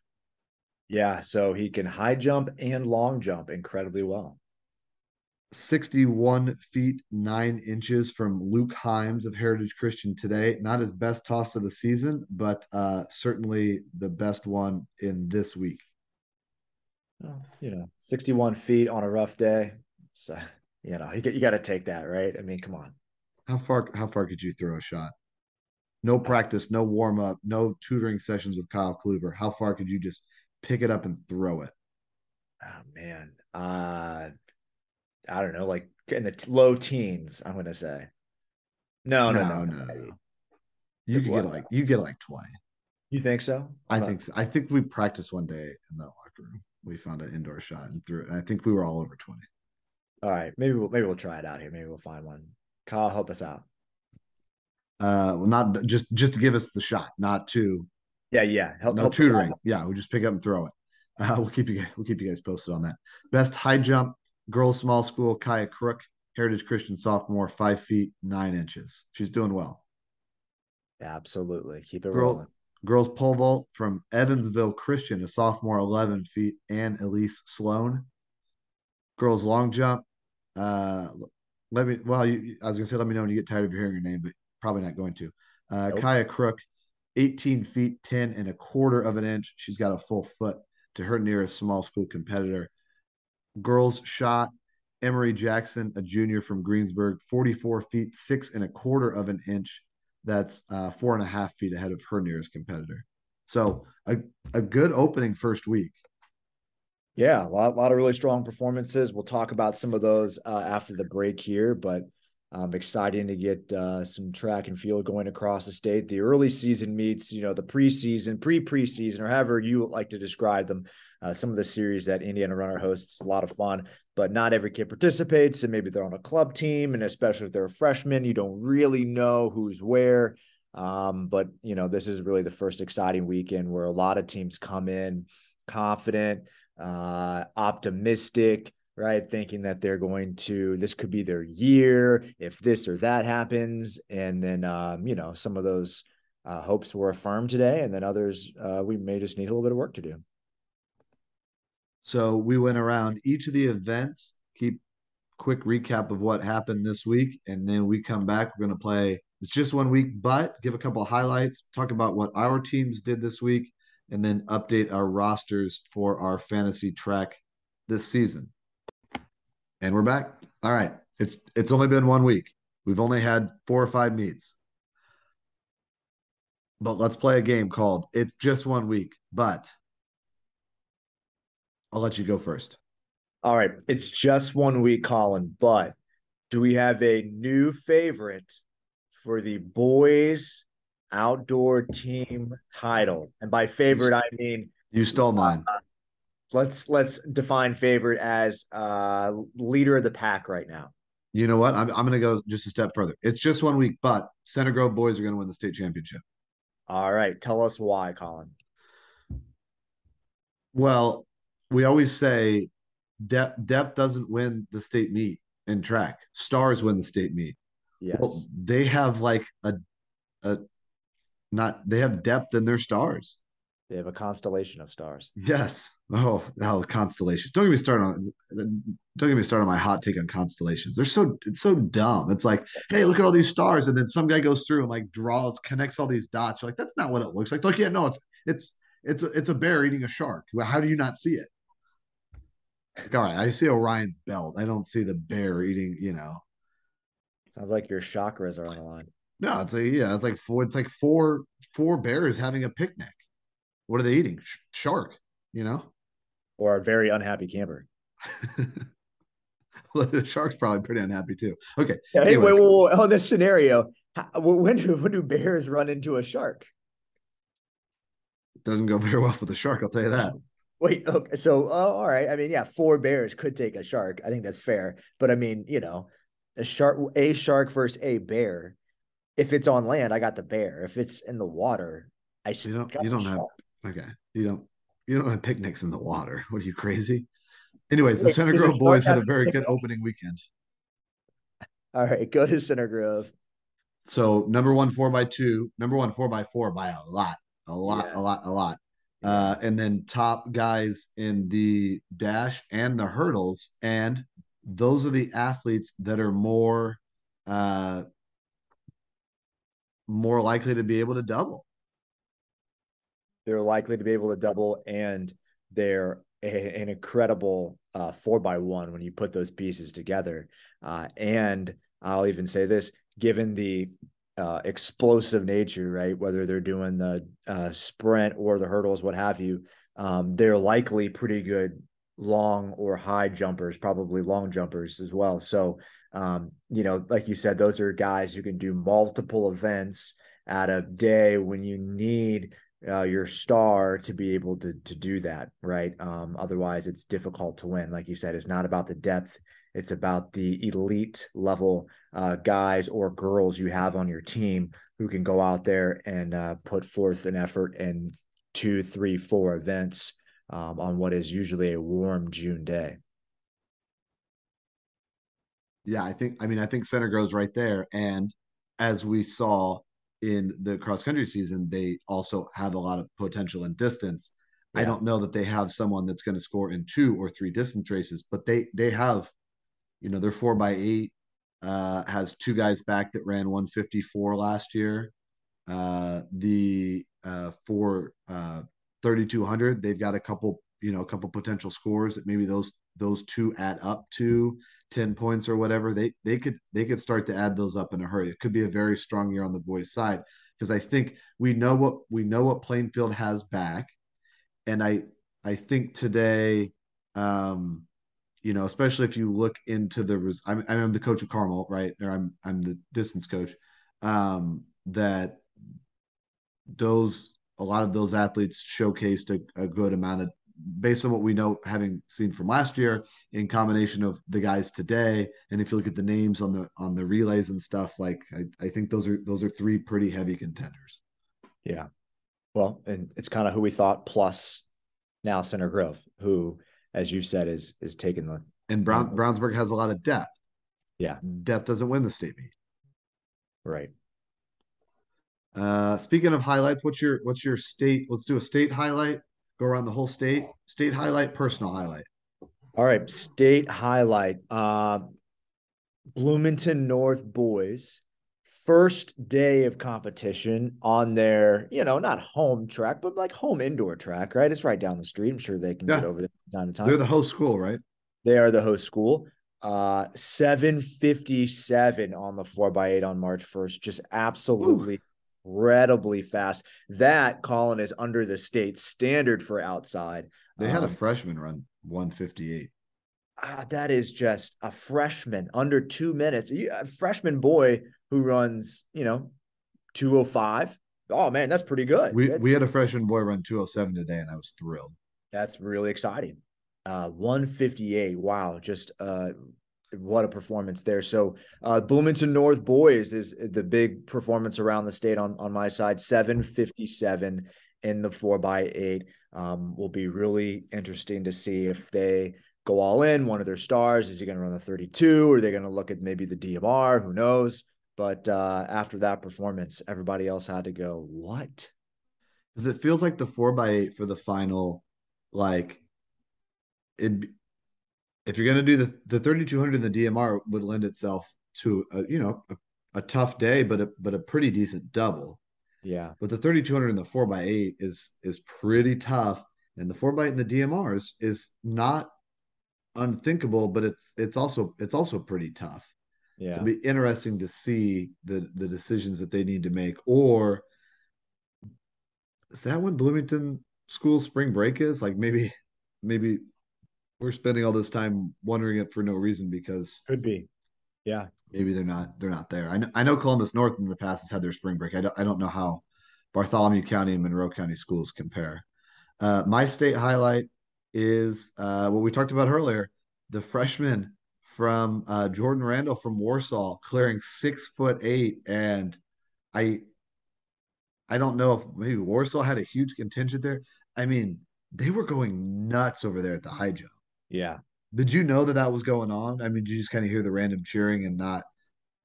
Yeah, so he can high jump and long jump incredibly well. 61 feet 9 inches from Luke Himes of Heritage Christian today. Not his best toss of the season, but uh, certainly the best one in this week. You know, 61 feet on a rough day. So you know, you, you got to take that, right? I mean, come on. How far? How far could you throw a shot? No practice, no warm up, no tutoring sessions with Kyle Kluver. How far could you just pick it up and throw it? Oh man, uh, I don't know, like in the low teens. I'm gonna say. No, no, no, no. no, no. You could get like you get like twenty. You think so? I think so. I think we practiced one day in the locker room. We found an indoor shot and threw it. And I think we were all over twenty. All right, maybe we'll maybe we'll try it out here. Maybe we'll find one. Kyle, help us out. Uh, well, not just just to give us the shot, not to. Yeah, yeah. Help, no help tutoring. Yeah, we just pick up and throw it. *laughs* Uh, we'll keep you we'll keep you guys posted on that. Best high jump girls small school Kaya Crook, Heritage Christian sophomore, five feet nine inches. She's doing well. Absolutely, keep it Girl, rolling. Girls pole vault from Evansville Christian, a sophomore, eleven feet, and Elise Sloan. Girls long jump, uh, let me. Well, you, I was gonna say, let me know when you get tired of hearing your name, but probably not going to. Uh, nope. Kaya Crook, 18 feet 10 and a quarter of an inch. She's got a full foot to her nearest small school competitor. Girls shot, Emery Jackson, a junior from Greensburg, 44 feet six and a quarter of an inch. That's uh, four and a half feet ahead of her nearest competitor. So a, a good opening first week. Yeah, a lot, lot of really strong performances. We'll talk about some of those uh, after the break here, but um, exciting to get uh, some track and field going across the state. The early season meets, you know, the preseason, pre preseason, or however you like to describe them. Uh, some of the series that Indiana Runner hosts, a lot of fun, but not every kid participates. And maybe they're on a club team, and especially if they're a freshman, you don't really know who's where. Um, but you know, this is really the first exciting weekend where a lot of teams come in confident, uh, optimistic, right? Thinking that they're going to, this could be their year if this or that happens. And then, um, you know, some of those uh, hopes were affirmed today, and then others, uh, we may just need a little bit of work to do. So we went around each of the events, keep quick recap of what happened this week, and then we come back. We're going to play. It's just one week, but give a couple of highlights, talk about what our teams did this week, and then update our rosters for our fantasy track this season. And we're back. All right. It's it's only been one week. We've only had four or five meets. But let's play a game called It's Just One Week. But I'll let you go first. All right. It's just one week, Colin. But do we have a new favorite for the boys outdoor team title. And by favorite, I mean you stole mine. Uh, let's let's define favorite as uh leader of the pack right now. You know what? I'm I'm gonna go just a step further. It's just one week, but Center Grove boys are gonna win the state championship. All right. Tell us why, Colin. Well, we always say depth depth doesn't win the state meet in track. Stars win the state meet. Yes. Well, they have like a a not they have depth in their stars. They have a constellation of stars. Yes. Oh, oh, constellations. Don't get me started on. Don't get me started on my hot take on constellations. They're so it's so dumb. It's like, hey, look at all these stars, and then some guy goes through and like draws, connects all these dots. You're like, that's not what it looks like. Like, yeah, no, it's it's it's a, it's a bear eating a shark. How do you not see it? Like, all right, I see Orion's belt. I don't see the bear eating. You know. Sounds like your chakras are on the line. No, it's like yeah, it's like four. It's like four four bears having a picnic. What are they eating? Sh- shark. You know. Or a very unhappy camper. *laughs* well, the shark's probably pretty unhappy too. Okay. Yeah, hey, wait, wait, wait, on this scenario, how, when do when do bears run into a shark? Doesn't go very well for the shark, I'll tell you that. Wait, okay, so oh, all right. I mean, yeah, four bears could take a shark. I think that's fair. But I mean, you know, a shark, a shark versus a bear. If it's on land, I got the bear. If it's in the water, I you don't. You don't have. Okay, you don't. You don't have picnics in the water. *laughs* What are you crazy? Anyways, the Center Grove boys had a very good opening weekend. *laughs* All right, go to Center Grove. So number one four by two, number one four by four by a lot, a lot, yes. a lot, a lot. Uh, and then top guys in the dash and the hurdles, and those are the athletes that are more uh, more likely to be able to double. They're likely to be able to double, and they're a, an incredible uh, four by one when you put those pieces together. Uh, and I'll even say this: given the uh, explosive nature, right? Whether they're doing the uh, sprint or the hurdles, what have you, um, they're likely pretty good long or high jumpers, probably long jumpers as well. So, um, you know, like you said, those are guys who can do multiple events at a day when you need uh, your star to be able to to do that, right? Um, otherwise, it's difficult to win. Like you said, it's not about the depth; it's about the elite level uh, guys or girls you have on your team who can go out there and uh, put forth an effort in two, three, four events um, on what is usually a warm June day. Yeah, I think. I mean, I think Center Grove's right there, and as we saw in the cross country season, they also have a lot of potential in distance. Yeah. I don't know that they have someone that's going to score in two or three distance races, but they they have, you know, their four by eight uh, has two guys back that ran 154 last year. Uh, the uh, for uh, 3200, they've got a couple, you know, a couple potential scores that maybe those those two add up to 10 points or whatever they they could they could start to add those up in a hurry. It could be a very strong year on the boys side because i think we know what we know what plainfield has back. And i i think today um you know especially if you look into the res- I'm, I'm the coach of carmel right? Or i'm i'm the distance coach. Um that those a lot of those athletes showcased a, a good amount of based on what we know, having seen from last year, in combination of the guys today, and if you look at the names on the on the relays and stuff, like I, I think those are those are three pretty heavy contenders. Yeah, well, and it's kind of who we thought plus now Center Grove, who, as you said, is is taking the and Brown Brownsburg has a lot of depth. Yeah, depth doesn't win the state meet. Right. Uh, speaking of highlights, what's your what's your state? Let's do a state highlight go around the whole state. State highlight, personal highlight. All right, state highlight. Uh, Bloomington North boys first day of competition on their, you know, not home track, but like home indoor track, right? It's right down the street. I'm sure they can yeah. get over there time to time. They're the host school, right? They are the host school. Uh 757 on the four by eight on March 1st. Just absolutely Ooh incredibly fast. That Colin is under the state standard for outside. They had um, a freshman run 158. Ah, that is just a freshman under two minutes. A freshman boy who runs, you know, 205. Oh man, that's pretty good. We that's, we had a freshman boy run 207 today, and I was thrilled. That's really exciting. Uh, 158. Wow, just uh what a performance there. So uh, Bloomington North boys is the big performance around the state on, on my side, 757 in the four by eight. Um, will be really interesting to see if they go all in. One of their stars, is he going to run the 32 or are they going to look at maybe the DMR? Who knows? But uh, after that performance, everybody else had to go, what? Because it feels like the four by eight for the final, like it. If you're gonna do the the 3200 in the DMR would lend itself to a you know a, a tough day, but a but a pretty decent double. Yeah. But the 3200 and the 4 by 8 is is pretty tough. And the 4 by 8 in the DMRs is not unthinkable, but it's it's also it's also pretty tough. Yeah. So it'll be interesting to see the the decisions that they need to make. Or is that when Bloomington school spring break is? Like maybe maybe we're spending all this time wondering it for no reason because Could be. Yeah. maybe they're not they're not there. I know I know Columbus North in the past has had their spring break. I don't I don't know how Bartholomew County and Monroe County schools compare. Uh, my state highlight is uh, what we talked about earlier: the freshman from uh, Jordan Randall from Warsaw clearing six foot eight, and I I don't know if maybe Warsaw had a huge contingent there. I mean, they were going nuts over there at the high jump. Yeah. Did you know that that was going on? I mean, did you just kind of hear the random cheering and not?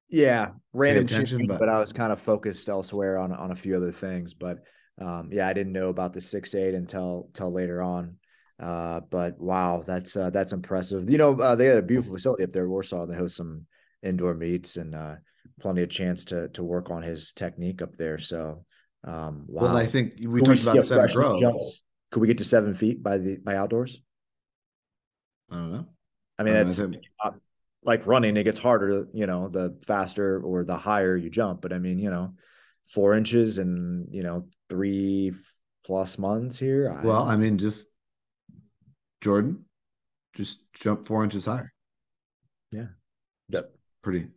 Yeah. Random cheering, but- but I was kind of focused elsewhere on on a few other things. But um, yeah, I didn't know about the six eight until until later on. Uh, but wow, that's uh, that's impressive. You know, uh, they had a beautiful facility up there, in Warsaw. They host some indoor meets and uh, plenty of chance to to work on his technique up there. So, um, wow. Well, I think we Could talked see about Center freshman Could we get to seven feet by the by outdoors? I don't know. I mean, that's I uh, like running. It gets harder, you know, the faster or the higher you jump. But I mean, you know, four inches and you know three plus months here. I- Well, I mean, just Jordan, just jump four inches higher. Yeah that- Pretty, I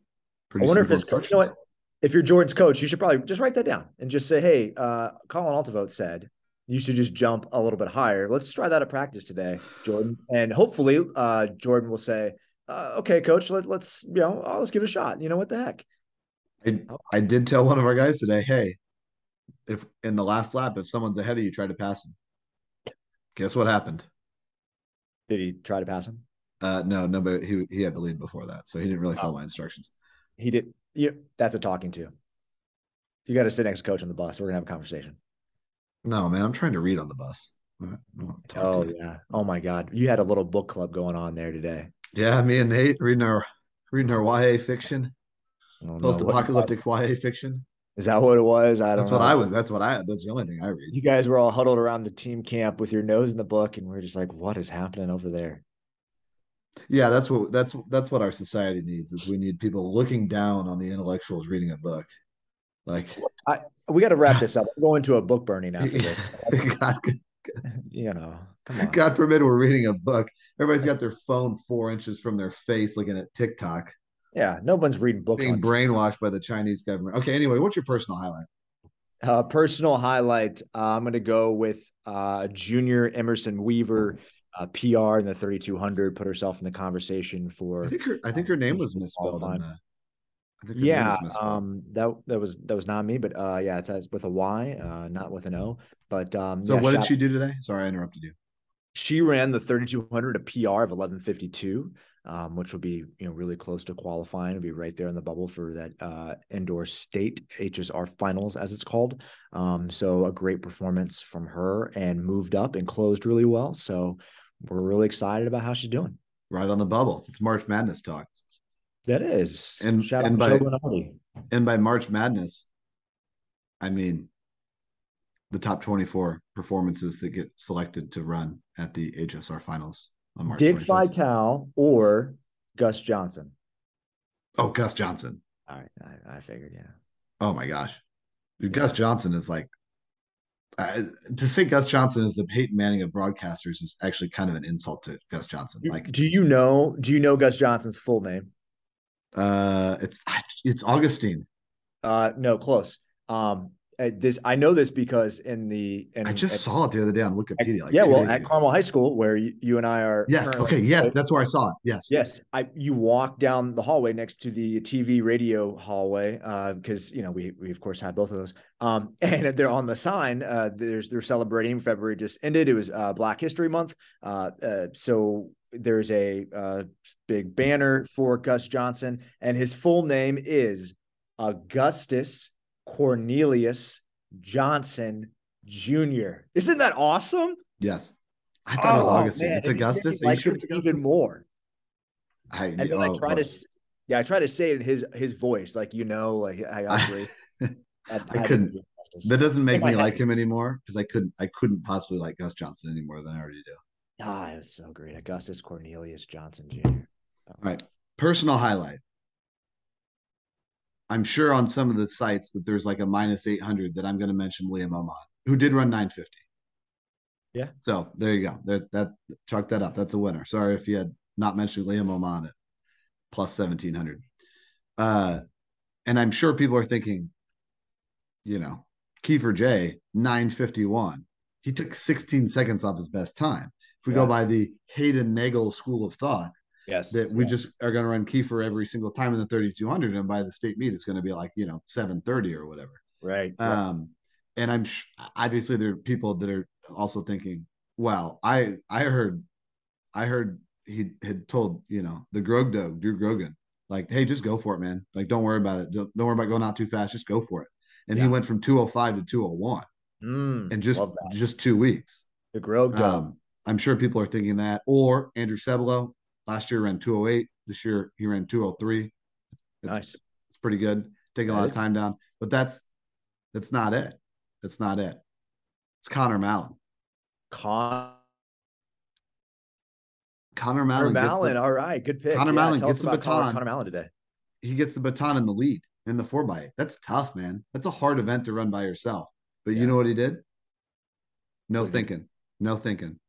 pretty. wonder if it's you know what? If you're Jordan's coach, you should probably just write that down and just say, "Hey, uh, Colin Altavote said you should just jump a little bit higher. Let's try that at practice today, Jordan." And hopefully, uh, Jordan will say, uh, "Okay, coach, let, let's you know, oh, let's give it a shot. You know what the heck." I, I did tell one of our guys today, hey, if in the last lap, if someone's ahead of you, try to pass them. Guess what happened? Did he try to pass him? Uh, no, no, but he he had the lead before that, so he didn't really follow my instructions. He did. Yeah, that's a talking to. You got to sit next to coach on the bus. We're gonna have a conversation. No, man, I'm trying to read on the bus. I'm not- I'm not Oh yeah. Oh my God. You had a little book club going on there today. yeah, me and Nate reading our reading our YA fiction, I don't know. What- post-apocalyptic YA fiction. Is that what it was? I don't That's know. what I was. That's what I. That's the only thing I read. You guys were all huddled around the team camp with your nose in the book, and we are just like, "What is happening over there?" Yeah, that's what that's that's what our society needs. Is we need people looking down on the intellectuals reading a book. Like, We got to wrap this up. We're going to a book burning *laughs* after this. *laughs* God, you know. God forbid we're reading a book. Everybody's got their phone four inches from their face, looking at TikTok, Yeah, no one's reading books. being brainwashed by the Chinese government. Okay, anyway, what's your personal highlight? Uh, personal highlight. Uh, I'm going to go with uh, junior Emerson Weaver, uh, PR in the 3200. Put herself in the conversation for. I think her I think her name was misspelled on the. I think her name Yeah, um, that that was that was not me, but uh, yeah, it's it's with a Y, uh, not with an O. But um, so yeah, what did she do today? Sorry, I interrupted you. she ran the 3200 a PR of 1152, um, which will be you know really close to qualifying. It'll be right there in the bubble for that uh, indoor state HSR finals, as it's called. Um, so a great performance from her and moved up and closed really well. So we're really excited about how she's doing. Right on the bubble. It's March Madness talk. That is, And- shout and out by- And by March Madness, I mean the top 24 performances that get selected to run at the HSR finals on March Dick 25th. Vitale or Gus Johnson. Oh, Gus Johnson. All right, I, I figured, yeah. Oh my gosh. Dude, Yeah. Gus Johnson is like uh, to say Gus Johnson is the Peyton Manning of broadcasters is actually kind of an insult to Gus Johnson. Like do you know? Do you know Gus Johnson's full name? Uh it's it's Augustine. Uh, no, close. Um, this I know this because in the in, I just at- saw it the other day on Wikipedia. Like yeah, well, at. Carmel High School where you, you and I are. Yes. Okay. Yes, that's where I saw it. Yes. Yes, I you walk down the hallway next to the TV radio hallway uh because you know we we of course had both of those. Um *laughs* and they're on the sign uh there's they're celebrating February just ended. It was uh Black History Month. Uh, uh so there's a uh big banner for Gus Johnson and his full name is Augustus Cornelius Johnson Jr. Isn't that awesome? Yes. I thought it was Oh, Augustine. man, It's and you said Augustus. you Are you like sure it's even more. I, And then oh, I try to, yeah, I try to say it in his his voice, like you know, like I, agree. I, I *laughs* couldn't- that doesn't make me like him anymore because I couldn't I couldn't possibly like Gus Johnson any more than I already do. Ah, it was so great. Augustus Cornelius Johnson Jr. All right. Personal highlight. I'm sure on some of the sites that there's like a minus 800 that I'm going to mention Liam Omad, who did run 950. Yeah. So there you go. There, that chalk that up. That's a winner. Sorry if you had not mentioned Liam Omad at plus 1700. Uh, and I'm sure people are thinking, you know, Kiefer J 951. He took 16 seconds off his best time. If we Yeah. go by the Hayden Nagel school of thought, Yes. that we yes. just are going to run Kiefer every single time in the 3200 and by the state meet it's going to be like you know 730 or whatever right. right. um and i'm sh- obviously there are people that are also thinking well i i heard i heard he had told you know the grog dog drew grogan like hey just go for it man like don't worry about it don't, don't worry about going out too fast just go for it and he went from 205 to 201 Mm, in just just two weeks the Grove Dome. um, I'm sure people are thinking that. Or Andrew Sebelo last year ran 208. This year he ran 203. nice. It's pretty good. Taking a lot of time down, but that's that's not it. That's not it. It's Connor Mallon. Con Connor Connor Mallon. the- Mallon. All right. Good pick. Connor Yeah, Mallon gets the baton. Connor Mallon today. he gets the baton in the lead in the four by eight. That's tough, man. That's a hard event to run by yourself. But Yeah. you know what he did? No What did he do? thinking. No thinking.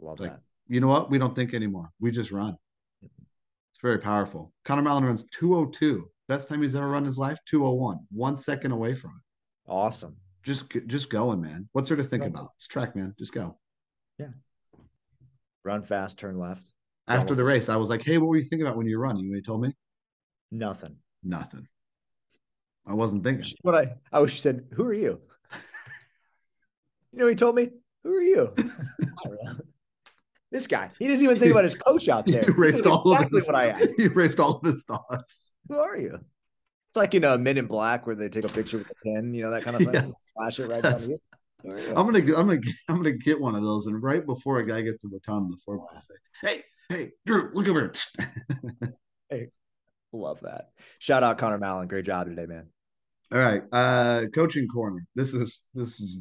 Love Like, that. You know what? We don't think anymore. We just run. It's very powerful. Connor Mallon runs 202. Best time he's ever run in his life, 201. One second away from it. Awesome. Just just going, man. What's there to think Right. about? It's track, man. Just go. Yeah. Run fast, turn left. After the race, I was like, hey, what were you thinking about when you were running? You know he told me? Nothing. Nothing. I wasn't thinking. What I I wish you said, who are you? *laughs* You know, he told me, who are you? *laughs* I this guy. He doesn't even think about his coach out *laughs* there. He erased all exactly of his, what I *laughs* asked. He erased all of his thoughts. Who are you? It's like you know, Men in Black where they take a picture with a pen, you know, that kind of thing. *laughs* Yeah. Flash it right down here. I'm gonna get- I'm gonna I'm gonna get one of those, and right before a guy gets the baton in the four by, say, "Hey, hey, Drew, look over here." Hey, love that. Shout out Connor Mallon. Great job today, man. All right, uh, coaching corner. This is this is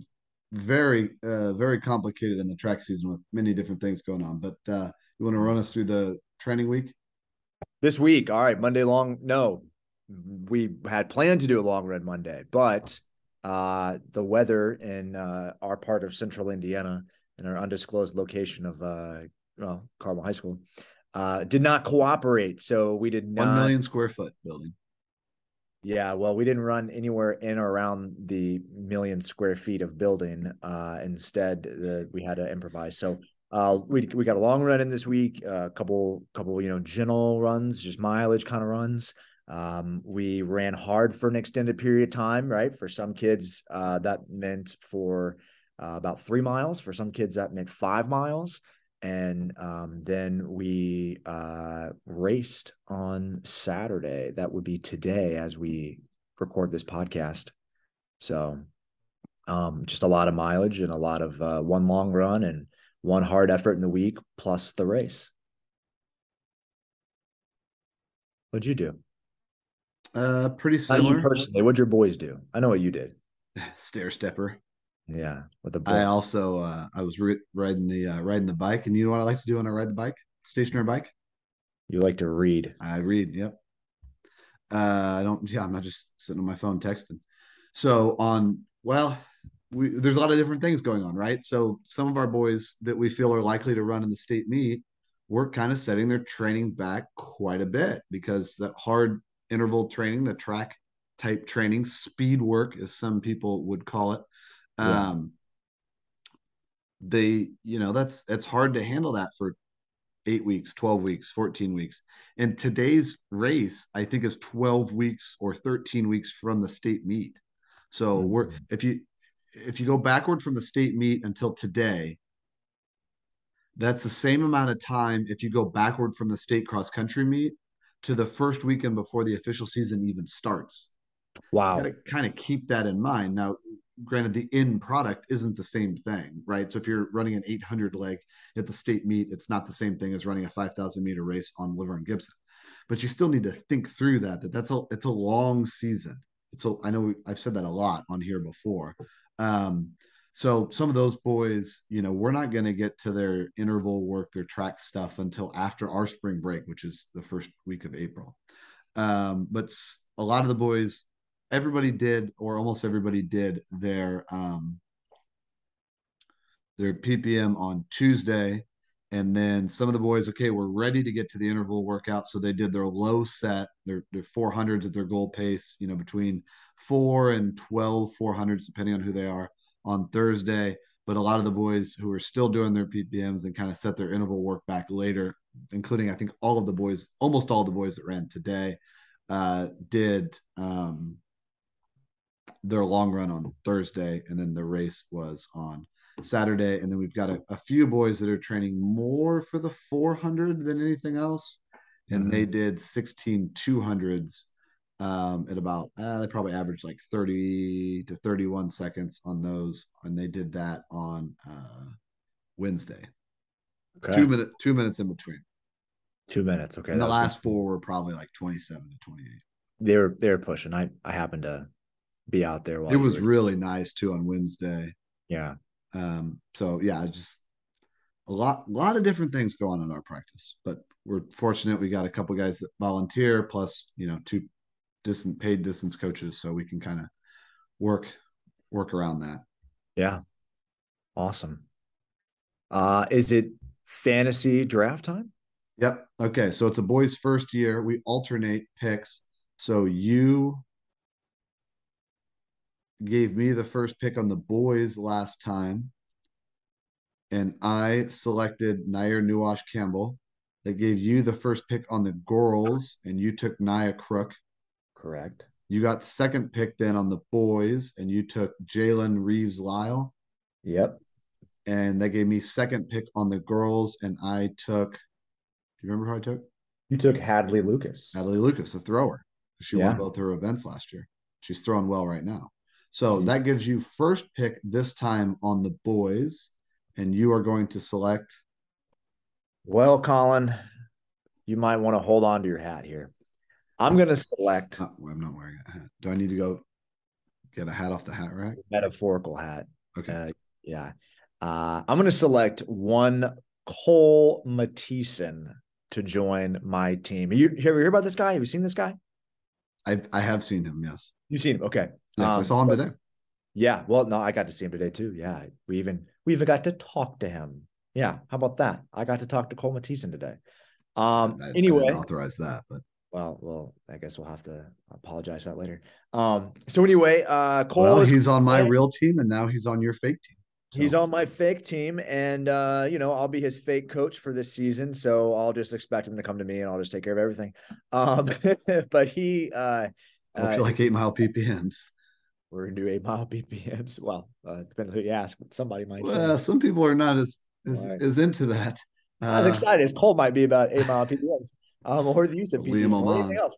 very uh very complicated in the track season with many different things going on. But uh, you want to run us through the training week? This week, all right, Monday long. No, we had planned to do a long run Monday, but uh, the weather in uh, our part of central Indiana in our undisclosed location of uh, well, Carmel High School uh, did not cooperate. So we did not. One million square foot building. Yeah, well, we didn't run anywhere in or around the million square feet of building. Uh, instead, the, we had to improvise. So uh, we we got a long run in this week, a couple couple you know gentle runs, just mileage kind of runs. Um, we ran hard for an extended period of time, right? For some kids, uh, that meant for uh, about three miles. For some kids, that meant five miles. And um, then we uh, raced on Saturday. That would be today as we record this podcast. So, um, just a lot of mileage and a lot of uh, one long run and one hard effort in the week plus the race. What'd you do? Uh, pretty similar. personally. What'd your boys do? I know what you did. *sighs* Stair stepper. Yeah, with the I also uh, I was ri riding the uh, riding the bike, and you know what I like to do when I ride the bike? Stationary bike. You like to read. I read. Yep. Uh, I don't. Yeah, I'm not just sitting on my phone texting. So on, well, we there's a lot of different things going on, right? So some of our boys that we feel are likely to run in the state meet, we're kind of setting their training back quite a bit because that hard interval training, the track type training, speed work, as some people would call it. Yeah. Um, they, you know, that's it's hard to handle that for eight weeks, 12 weeks, 14 weeks. And today's race, I think, is 12 weeks or 13 weeks from the state meet. So we're Mhm. if you if you go backward from the state meet until today, that's the same amount of time if you go backward from the state cross country meet to the first weekend before the official season even starts. Wow. To kind of keep that in mind. Now, granted, the end product isn't the same thing, right? So if you're running an 800 leg at the state meet, it's not the same thing as running a 5,000 meter race on LaVern Gibson. But you still need to think through that. That that's a it's a long season. It's a I know I've said that a lot on here before. Um, so some of those boys, you know, we're not going to get to their interval work, their track stuff until after our spring break, which is the first week of April. Um, but a lot of the boys, everybody did, or almost everybody did their um, their PPM on Tuesday, and then some of the boys, okay, we're ready to get to the interval workout, so they did their low set, their their 400s at their goal pace, you know, between four and 12 400s, depending on who they are on Thursday. But a lot of the boys who are still doing their PPMs and kind of set their interval work back later, including I think all of the boys, almost all the boys that ran today, uh, did um, their long run on Thursday, and then the race was on Saturday. And then we've got a, a few boys that are training more for the 400 than anything else, and mm-hmm. they did 16 200s um, at about uh, they probably averaged like 30 to 31 seconds on those, and they did that on uh, Wednesday. Okay. Two minutes, two minutes in between. Two minutes. Okay. And the last good. four were probably like 27 to 28. They were they were pushing. I I happened to be out there. it was really nice too on Wednesday. Yeah. Um. So yeah, just a lot a lot of different things going on in our practice, but we're fortunate we got a couple guys that volunteer plus you know two distant paid distance coaches, so we can kind of work work around that. Yeah. Awesome. Uh, is it fantasy draft time? Yep. Okay. So it's a boys' first year. We alternate picks. So you gave me the first pick on the boys last time, and I selected Nair Nuwash Campbell. That gave you the first pick on the girls, and you took Nia Crook. Correct. You got second pick then on the boys, and you took Jalen Reeves Lyle. Yep. And that gave me second pick on the girls, and I took. Do you remember who I took? You took Hadley Lucas. Hadley Lucas, a thrower. She yeah. won both her events last year. She's throwing well right now. So that gives you first pick this time on the boys, and you are going to select. Well, Colin, you might want to hold on to your hat here. I'm going to select. Not, I'm not wearing a hat. Do I need to go get a hat off the hat rack? Metaphorical hat. Okay. Uh, yeah. Uh, I'm going to select one Cole Mattison to join my team. You, have you ever hear about this guy? Have you seen this guy? I I have seen him. Yes. You've seen him. Okay. Yes, um, I saw him today. Yeah. Well, no, I got to see him today too. Yeah. We even we even got to talk to him. Yeah. How about that? I got to talk to Cole Mattison today. Um. I, anyway, I authorize that, but well, well, I guess we'll have to apologize for that later. Um, so anyway, uh, Cole. Well, he's on my real team, and now he's on your fake team. So. He's on my fake team, and uh, you know I'll be his fake coach for this season. So I'll just expect him to come to me, and I'll just take care of everything. Um, *laughs* but he, uh, I feel uh, like eight mile PPMs. We're gonna do eight *laughs* mile PPMs. Well, uh, depends who you ask, but somebody might. Well, say. some people are not as as, right. as into that. I was uh, excited. As Cole might be about eight mile PPMs um, or the use of PPM or anything else.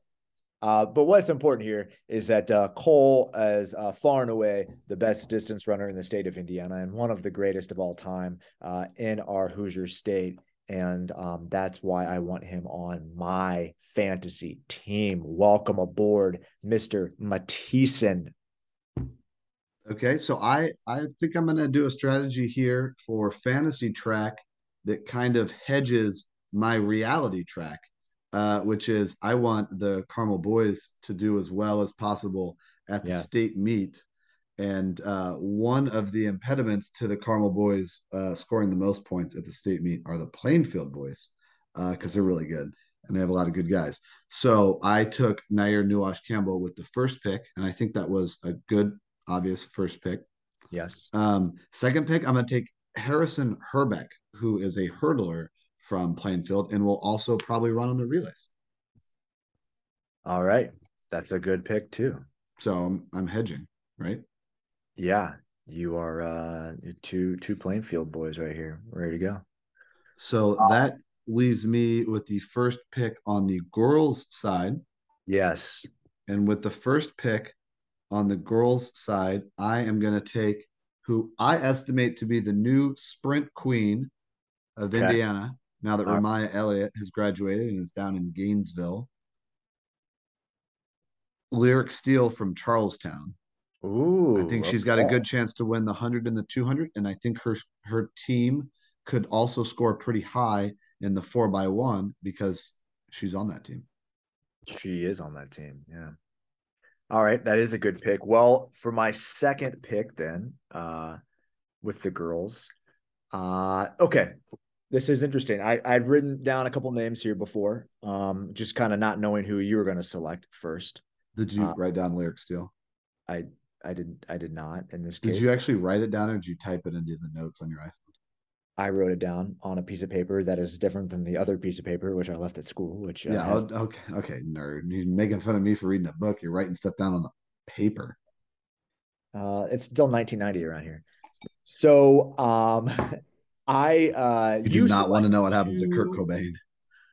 Uh, but what's important here is that uh, Cole is uh, far and away the best distance runner in the state of Indiana and one of the greatest of all time uh, in our Hoosier state. And um, that's why I want him on my fantasy team. Welcome aboard, Mr. Mattison. Okay, so I I think I'm going to do a strategy here for fantasy track that kind of hedges my reality track uh, which is I want the Carmel boys to do as well as possible at the yeah. state meet. And uh, one of the impediments to the Carmel boys uh, scoring the most points at the state meet are the Plainfield boys because uh, they're really good and they have a lot of good guys. So I took Nair Nuwash Campbell with the first pick, and I think that was a good, obvious first pick. Yes. Um, second pick, I'm going to take Harrison Herbeck, who is a hurdler from Plainfield and will also probably run on the relays. All right. That's a good pick too. So I'm, I'm hedging, right? Yeah. You are uh two two Plainfield boys right here, ready to go. So that leaves me with the first pick on the girls side. Yes. And with the first pick on the girls' side, I am going to take who I estimate to be the new sprint queen of Okay. Indiana. Now that All right. Ramaya Elliott has graduated and is down in Gainesville, Lyric Steele from Charlestown. Ooh, I think she's got a good chance to win the 100 and the 200. And I think her her team could also score pretty high in the four by one because she's on that team. She is on that team. Yeah. All right, that is a good pick. Well, for my second pick, then, uh, with the girls, uh, okay, this is interesting. I I'd written down a couple names here before, um, just kind of not knowing who you were going to select first. Did you Uh, write down lyrics Steele? I I didn't. I did not in this Did case. you actually write it down or did you type it into the notes on your iPhone? I wrote it down on a piece of paper that is different than the other piece of paper which I left at school. Which uh, Yeah. has- oh, okay. Okay. Nerd. You're making fun of me for reading a book. You're writing stuff down on the paper. Uh, it's still 1990 around here. So, um, *laughs* I uh, You do not want to know what happens to Kurt Cobain.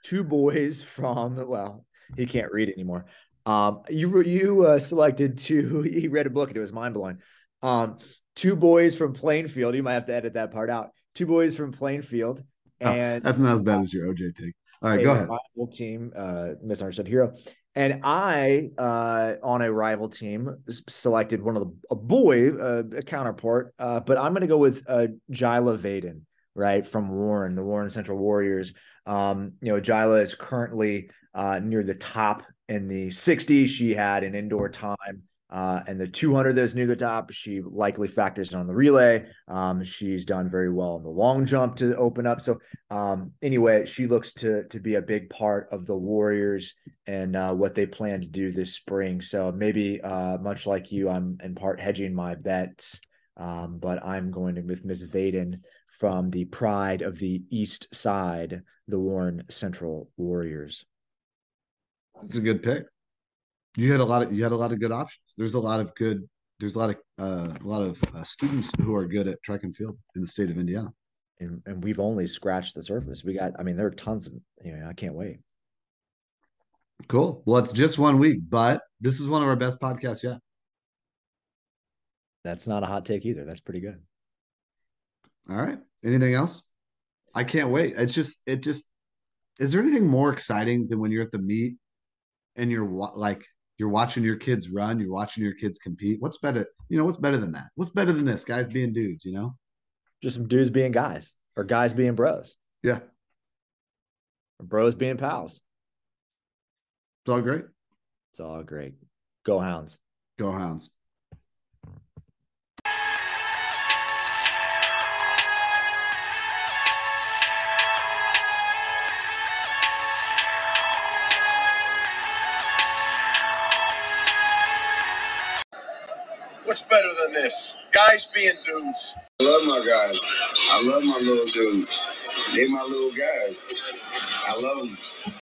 Two boys *laughs* from well, he can't read anymore. Um, you you uh, selected two. *laughs* He read a book and it was mind blowing. Um, two boys from Plainfield. You might have to edit that part out. Two boys from Plainfield, Oh, and that's not as bad as your OJ take. All right, go ahead. rival team, uh, misunderstood hero. And I, uh, on a rival team, selected one of the a boy, uh, a counterpart. Uh, but I'm going to go with uh, Jyla Vaden, right from Warren, the Warren Central Warriors. Um, you know, Jyla is currently uh, near the top in the 60s. She had an indoor time. Uh, and the 200 that's near the top, she likely factors in on the relay. Um, she's done very well in the long jump to open up. So um, anyway, she looks to to be a big part of the Warriors and uh, what they plan to do this spring. So maybe, uh, much like you, I'm in part hedging my bets, um, but I'm going to with Miss Vaden from the pride of the East Side, the Warren Central Warriors. That's a good pick. You had a lot of you had a lot of good options. There's a lot of good. There's a lot of uh, a lot of uh, students who are good at track and field in the state of Indiana. And, and we've only scratched the surface. We got, I mean, there are tons of, you know, I can't wait. Cool. Well, it's just one week, but this is one of our best podcasts yet. That's not a hot take either. That's pretty good. All right. Anything else? I can't wait. It's just it just is there anything more exciting than when you're at the meet and you're like you're watching your kids run, you're watching your kids compete. What's better? You know, what's better than that? What's better than this? Guys being dudes, you know? Just some dudes being guys or guys being bros Yeah. or bros being pals. It's all great. It's all great. Go Hounds. Go Hounds. This? Guys being dudes. I love my guys. I love my little dudes. They my little guys. I love them.